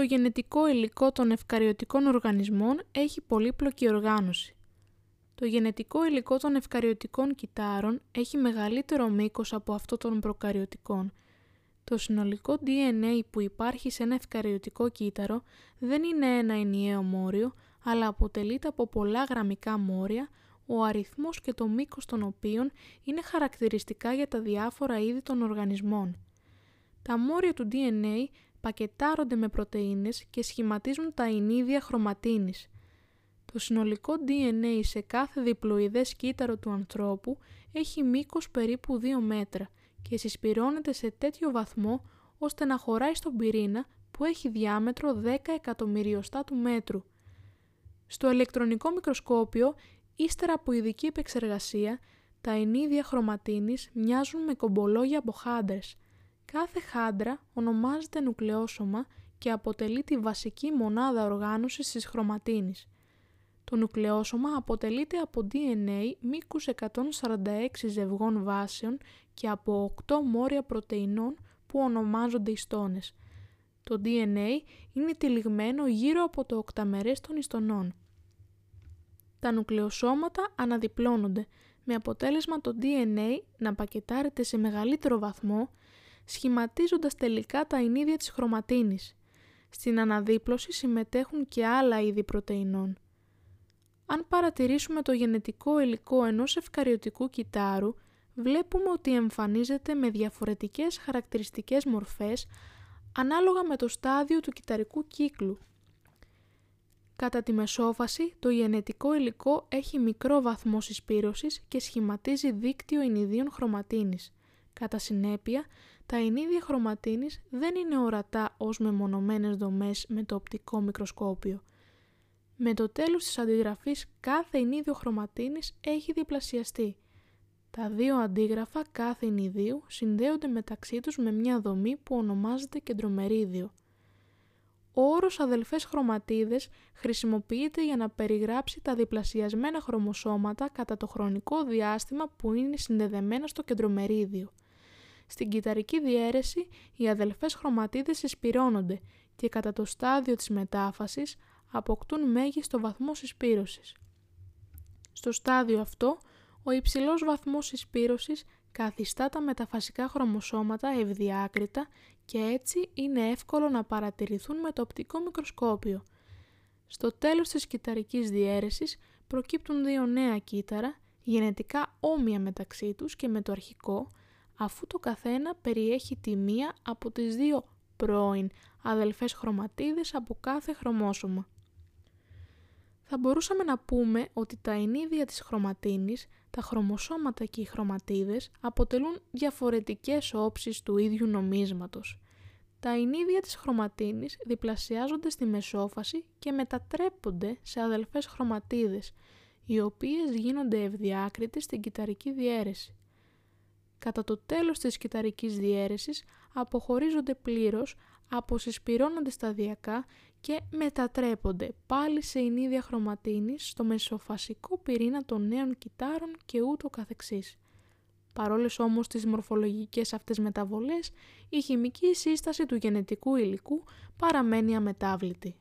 Το γενετικό υλικό των ευκαριωτικών οργανισμών έχει πολύπλοκη οργάνωση. Το γενετικό υλικό των ευκαριωτικών κυτάρων έχει μεγαλύτερο μήκος από αυτό των προκαριωτικών. Το συνολικό DNA που υπάρχει σε ένα ευκαριωτικό κύτταρο δεν είναι ένα ενιαίο μόριο, αλλά αποτελείται από πολλά γραμμικά μόρια, ο αριθμός και το μήκος των οποίων είναι χαρακτηριστικά για τα διάφορα είδη των οργανισμών. Τα μόρια του DNA πακετάρονται με πρωτεΐνες και σχηματίζουν τα ενίδια χρωματίνης. Το συνολικό DNA σε κάθε διπλοειδές κύτταρο του ανθρώπου έχει μήκος περίπου 2 μέτρα και συσπυρώνεται σε τέτοιο βαθμό ώστε να χωράει στον πυρήνα που έχει διάμετρο 10 εκατομμυριοστά του μέτρου. Στο ηλεκτρονικό μικροσκόπιο, ύστερα από ειδική επεξεργασία, τα ενίδια χρωματίνης μοιάζουν με κομπολόγια από χάντρες. Κάθε χάντρα ονομάζεται νουκλεόσωμα και αποτελεί τη βασική μονάδα οργάνωσης της χρωματίνης. Το νουκλεόσωμα αποτελείται από DNA μήκους 146 ζευγών βάσεων και από 8 μόρια πρωτεϊνών που ονομάζονται ιστόνες. Το DNA είναι τυλιγμένο γύρω από το οκταμερές των ιστονών. Τα νουκλεοσώματα αναδιπλώνονται, με αποτέλεσμα το DNA να πακετάρεται σε μεγαλύτερο βαθμό, σχηματίζοντας τελικά τα ενίδια της χρωματίνης. Στην αναδίπλωση συμμετέχουν και άλλα είδη πρωτεϊνών. Αν παρατηρήσουμε το γενετικό υλικό ενός ευκαριωτικού κυτάρου, βλέπουμε ότι εμφανίζεται με διαφορετικές χαρακτηριστικές μορφές ανάλογα με το στάδιο του κυταρικού κύκλου. Κατά τη μεσόφαση, το γενετικό υλικό έχει μικρό βαθμό συσπήρωσης και σχηματίζει δίκτυο ενιδίων χρωματίνης. Κατά συνέπεια, τα ενίδια χρωματίνης δεν είναι ορατά ως μεμονωμένες δομές με το οπτικό μικροσκόπιο. Με το τέλος της αντιγραφής κάθε ενίδιο χρωματίνης έχει διπλασιαστεί. Τα δύο αντίγραφα κάθε ενιδίου συνδέονται μεταξύ τους με μια δομή που ονομάζεται κεντρομερίδιο. Ο όρος αδελφές χρωματίδες χρησιμοποιείται για να περιγράψει τα διπλασιασμένα χρωμοσώματα κατά το χρονικό διάστημα που είναι συνδεδεμένα στο κεντρομερίδιο. Στην κυταρική διαίρεση οι αδελφές χρωματίδες συσπυρώνονται και κατά το στάδιο της μετάφασης αποκτούν μέγιστο βαθμό συσπήρωσης. Στο στάδιο αυτό, ο υψηλός βαθμός συσπήρωσης καθιστά τα μεταφασικά χρωμοσώματα ευδιάκριτα και έτσι είναι εύκολο να παρατηρηθούν με το οπτικό μικροσκόπιο. Στο τέλος της κυταρικής διαίρεσης προκύπτουν δύο νέα κύτταρα, γενετικά όμοια μεταξύ τους και με το αρχικό, αφού το καθένα περιέχει τη μία από τις δύο πρώην αδελφές χρωματίδες από κάθε χρωμόσωμα θα μπορούσαμε να πούμε ότι τα ενίδια της χρωματίνης, τα χρωμοσώματα και οι χρωματίδες αποτελούν διαφορετικές όψεις του ίδιου νομίσματος. Τα ενίδια της χρωματίνης διπλασιάζονται στη μεσόφαση και μετατρέπονται σε αδελφές χρωματίδες, οι οποίες γίνονται ευδιάκριτες στην κυταρική διαίρεση. Κατά το τέλος της κυταρικής διαίρεσης αποχωρίζονται πλήρως, αποσυσπυρώνονται σταδιακά και μετατρέπονται πάλι σε ενίδια χρωματίνης στο μεσοφασικό πυρήνα των νέων κυτάρων και ούτω καθεξής. Παρόλες όμως τις μορφολογικές αυτές μεταβολές, η χημική σύσταση του γενετικού υλικού παραμένει αμετάβλητη.